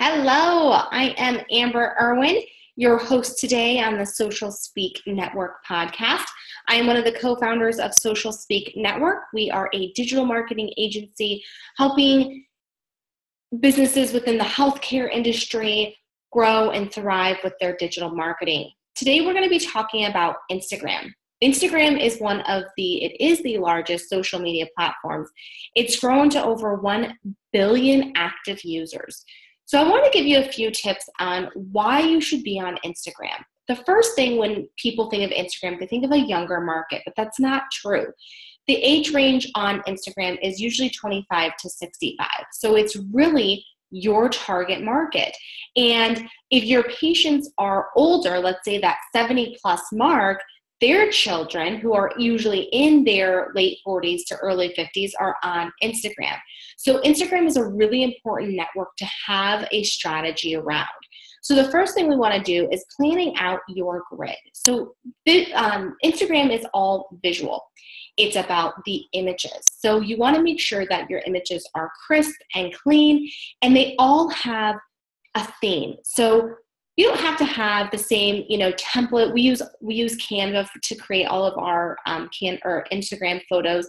Hello, I am Amber Irwin, your host today on the Social Speak Network podcast. I am one of the co founders of Social Speak Network. We are a digital marketing agency helping businesses within the healthcare industry grow and thrive with their digital marketing. Today, we're going to be talking about Instagram. Instagram is one of the, it is the largest social media platforms. It's grown to over 1 billion active users. So, I want to give you a few tips on why you should be on Instagram. The first thing when people think of Instagram, they think of a younger market, but that's not true. The age range on Instagram is usually 25 to 65. So, it's really your target market. And if your patients are older, let's say that 70 plus mark, their children, who are usually in their late 40s to early 50s, are on Instagram. So, Instagram is a really important network to have a strategy around. So, the first thing we want to do is planning out your grid. So, um, Instagram is all visual, it's about the images. So, you want to make sure that your images are crisp and clean and they all have a theme. So, you don't have to have the same you know template. We use we use canva to create all of our um, can or instagram photos.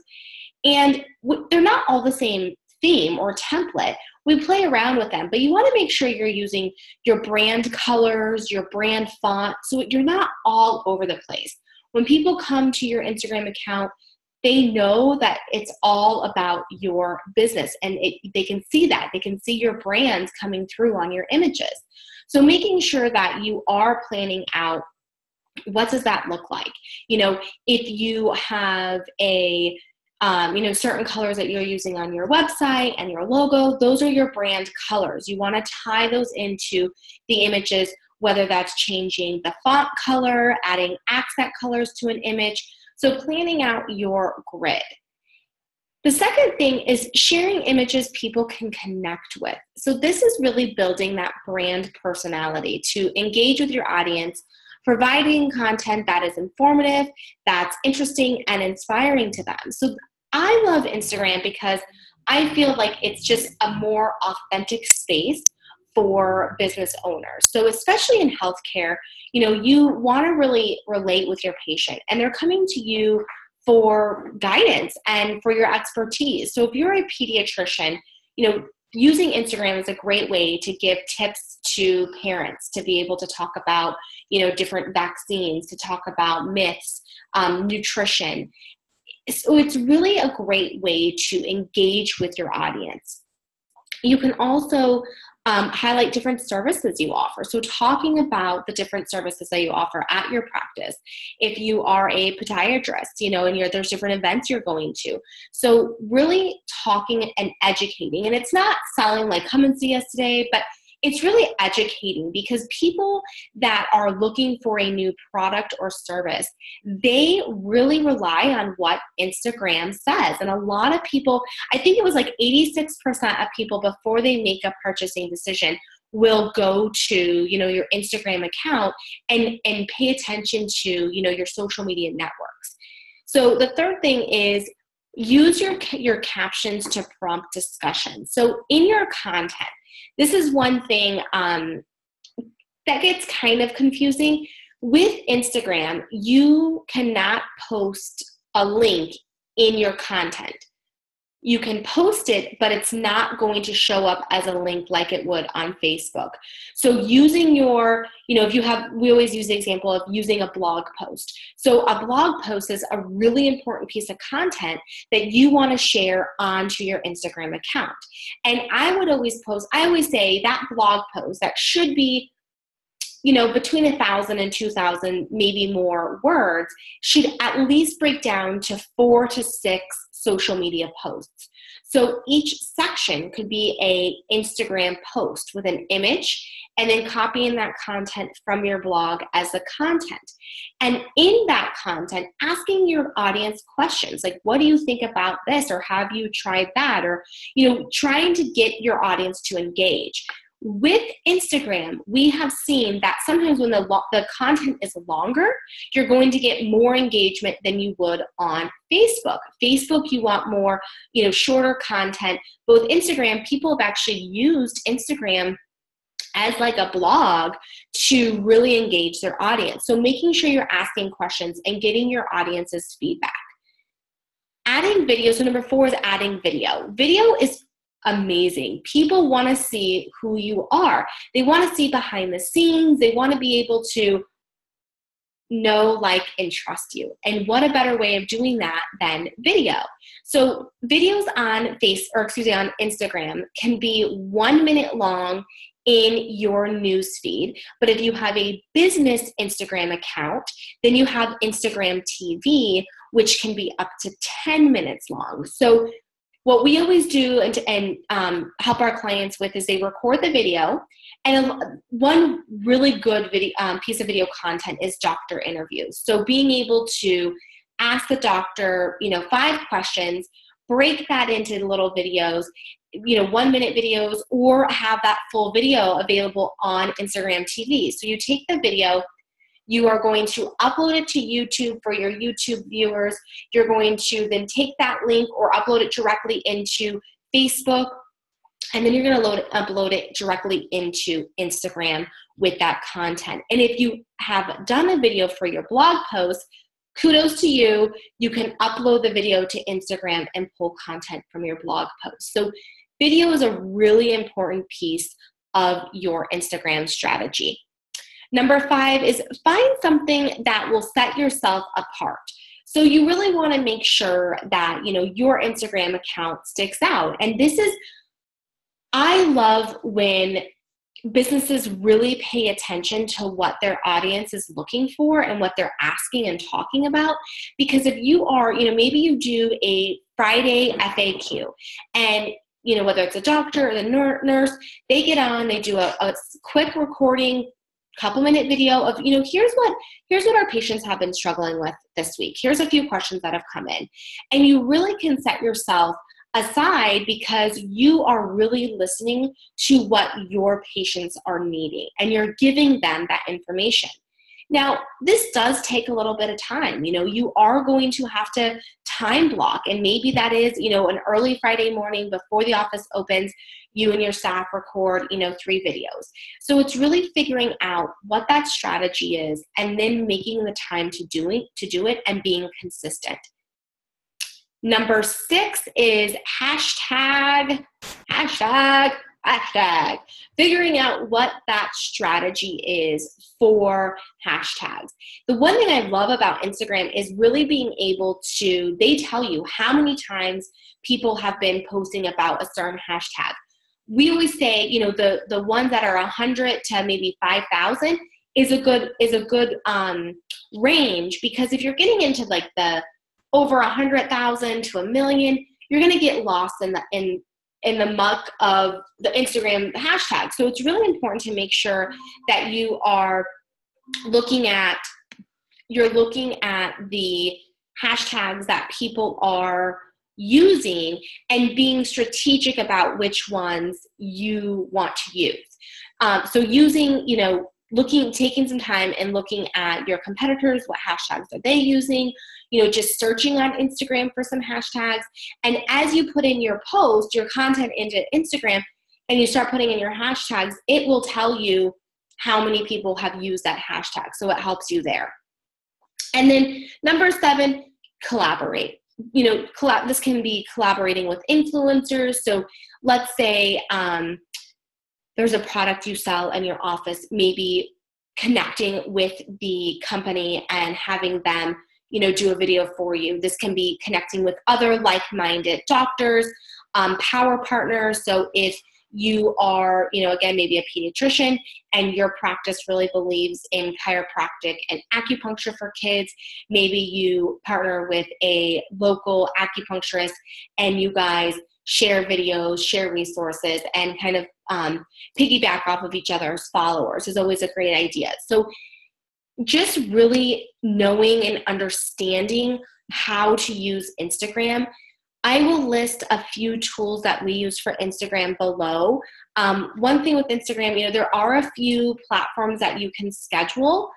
And w- they're not all the same theme or template. We play around with them but you want to make sure you're using your brand colors your brand font so you're not all over the place. When people come to your instagram account they know that it's all about your business and it, they can see that. They can see your brands coming through on your images so making sure that you are planning out what does that look like? You know, if you have a um, you know certain colors that you're using on your website and your logo those are your brand colors. You want to tie those into the images whether that's changing the font color adding accent colors to an image. So planning out your grid the second thing is sharing images people can connect with. So, this is really building that brand personality to engage with your audience, providing content that is informative, that's interesting, and inspiring to them. So, I love Instagram because I feel like it's just a more authentic space for business owners. So, especially in healthcare, you know, you want to really relate with your patient, and they're coming to you for guidance and for your expertise. So if you're a pediatrician, you know, using Instagram is a great way to give tips to parents to be able to talk about, you know, different vaccines, to talk about myths, um, nutrition. So it's really a great way to engage with your audience. You can also um, highlight different services you offer. So, talking about the different services that you offer at your practice. If you are a podiatrist, you know, and you're, there's different events you're going to. So, really talking and educating. And it's not selling like, come and see us today, but it's really educating because people that are looking for a new product or service, they really rely on what Instagram says. And a lot of people, I think it was like 86% of people before they make a purchasing decision will go to you know your instagram account and and pay attention to you know your social media networks so the third thing is use your your captions to prompt discussion so in your content this is one thing um, that gets kind of confusing. With Instagram, you cannot post a link in your content you can post it, but it's not going to show up as a link like it would on Facebook. So, using your, you know, if you have, we always use the example of using a blog post. So, a blog post is a really important piece of content that you want to share onto your Instagram account. And I would always post, I always say that blog post that should be you know, between a thousand and two thousand, maybe more words, should at least break down to four to six social media posts. So each section could be a Instagram post with an image and then copying that content from your blog as the content. And in that content, asking your audience questions like, what do you think about this? Or have you tried that? Or, you know, trying to get your audience to engage. With Instagram, we have seen that sometimes when the, lo- the content is longer, you're going to get more engagement than you would on Facebook. Facebook, you want more, you know, shorter content. Both Instagram, people have actually used Instagram as like a blog to really engage their audience. So making sure you're asking questions and getting your audience's feedback. Adding video. So number four is adding video. Video is amazing. People want to see who you are. They want to see behind the scenes. They want to be able to know, like, and trust you. And what a better way of doing that than video? So, videos on Face or excuse me, on Instagram can be one minute long in your newsfeed. But if you have a business Instagram account, then you have Instagram TV, which can be up to 10 minutes long. So, what we always do and, and um, help our clients with is they record the video and one really good video, um, piece of video content is doctor interviews. So being able to ask the doctor you know five questions break that into little videos you know one minute videos or have that full video available on instagram tv so you take the video you are going to upload it to YouTube for your YouTube viewers. You're going to then take that link or upload it directly into Facebook. And then you're going to load upload it directly into Instagram with that content. And if you have done a video for your blog post, kudos to you. You can upload the video to Instagram and pull content from your blog post. So, video is a really important piece of your Instagram strategy. Number five is find something that will set yourself apart. So you really want to make sure that, you know, your Instagram account sticks out. And this is I love when businesses really pay attention to what their audience is looking for and what they're asking and talking about because if you are you know maybe you do a friday faq and you know whether it's a doctor or the nurse they get on they do a, a quick recording couple minute video of you know here's what here's what our patients have been struggling with this week. Here's a few questions that have come in. And you really can set yourself aside because you are really listening to what your patients are needing and you're giving them that information now, this does take a little bit of time. You know, you are going to have to time block, and maybe that is, you know, an early Friday morning before the office opens, you and your staff record, you know, three videos. So it's really figuring out what that strategy is and then making the time to do it, to do it and being consistent. Number six is hashtag, hashtag hashtag, figuring out what that strategy is for hashtags. The one thing I love about Instagram is really being able to, they tell you how many times people have been posting about a certain hashtag. We always say, you know, the the ones that are 100 to maybe 5,000 is a good is a good um, range because if you're getting into like the over a hundred thousand to a million, you're going to get lost in the in in the muck of the Instagram hashtag. So it's really important to make sure that you are looking at you're looking at the hashtags that people are using and being strategic about which ones you want to use. Um, so using, you know, looking, taking some time and looking at your competitors, what hashtags are they using? You know, just searching on Instagram for some hashtags. And as you put in your post, your content into Instagram, and you start putting in your hashtags, it will tell you how many people have used that hashtag. So it helps you there. And then number seven, collaborate. You know, collab- this can be collaborating with influencers. So let's say um, there's a product you sell in your office, maybe connecting with the company and having them you know do a video for you. This can be connecting with other like-minded doctors um, power partners. So if you are you know again maybe a pediatrician and your practice really believes in chiropractic and acupuncture for kids maybe you partner with a local acupuncturist and you guys share videos share resources and kind of um, piggyback off of each other's followers is always a great idea. So just really knowing and understanding how to use Instagram. I will list a few tools that we use for Instagram below. Um, one thing with Instagram, you know, there are a few platforms that you can schedule.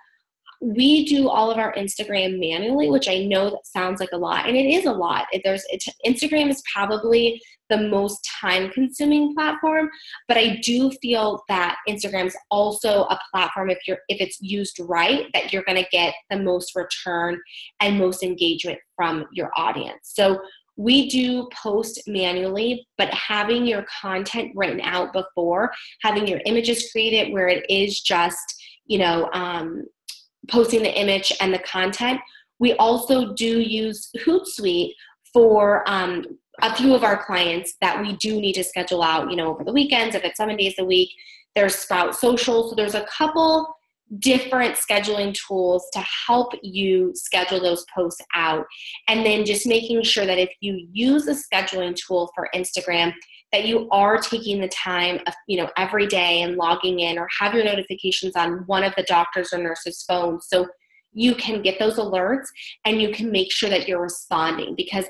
We do all of our Instagram manually, which I know that sounds like a lot, and it is a lot. There's Instagram is probably the most time consuming platform, but I do feel that Instagram is also a platform if you're if it's used right that you're going to get the most return and most engagement from your audience. So we do post manually, but having your content written out before, having your images created where it is just, you know, um, posting the image and the content. We also do use Hootsuite for um, a few of our clients that we do need to schedule out, you know, over the weekends, if it's seven days a week. There's Sprout Social. So there's a couple different scheduling tools to help you schedule those posts out. And then just making sure that if you use a scheduling tool for Instagram, that you are taking the time of, you know, every day and logging in or have your notifications on one of the doctors or nurses' phones. So you can get those alerts and you can make sure that you're responding because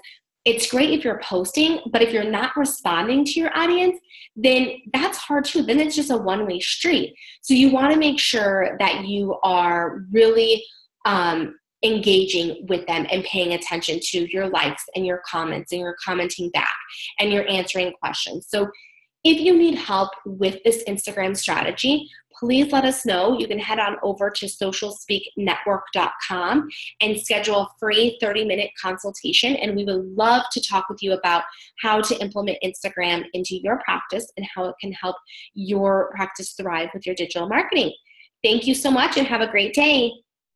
it's great if you're posting, but if you're not responding to your audience, then that's hard too. Then it's just a one way street. So you want to make sure that you are really um, engaging with them and paying attention to your likes and your comments and you're commenting back and you're answering questions. So if you need help with this Instagram strategy, please let us know. You can head on over to socialspeaknetwork.com and schedule a free 30 minute consultation. And we would love to talk with you about how to implement Instagram into your practice and how it can help your practice thrive with your digital marketing. Thank you so much and have a great day.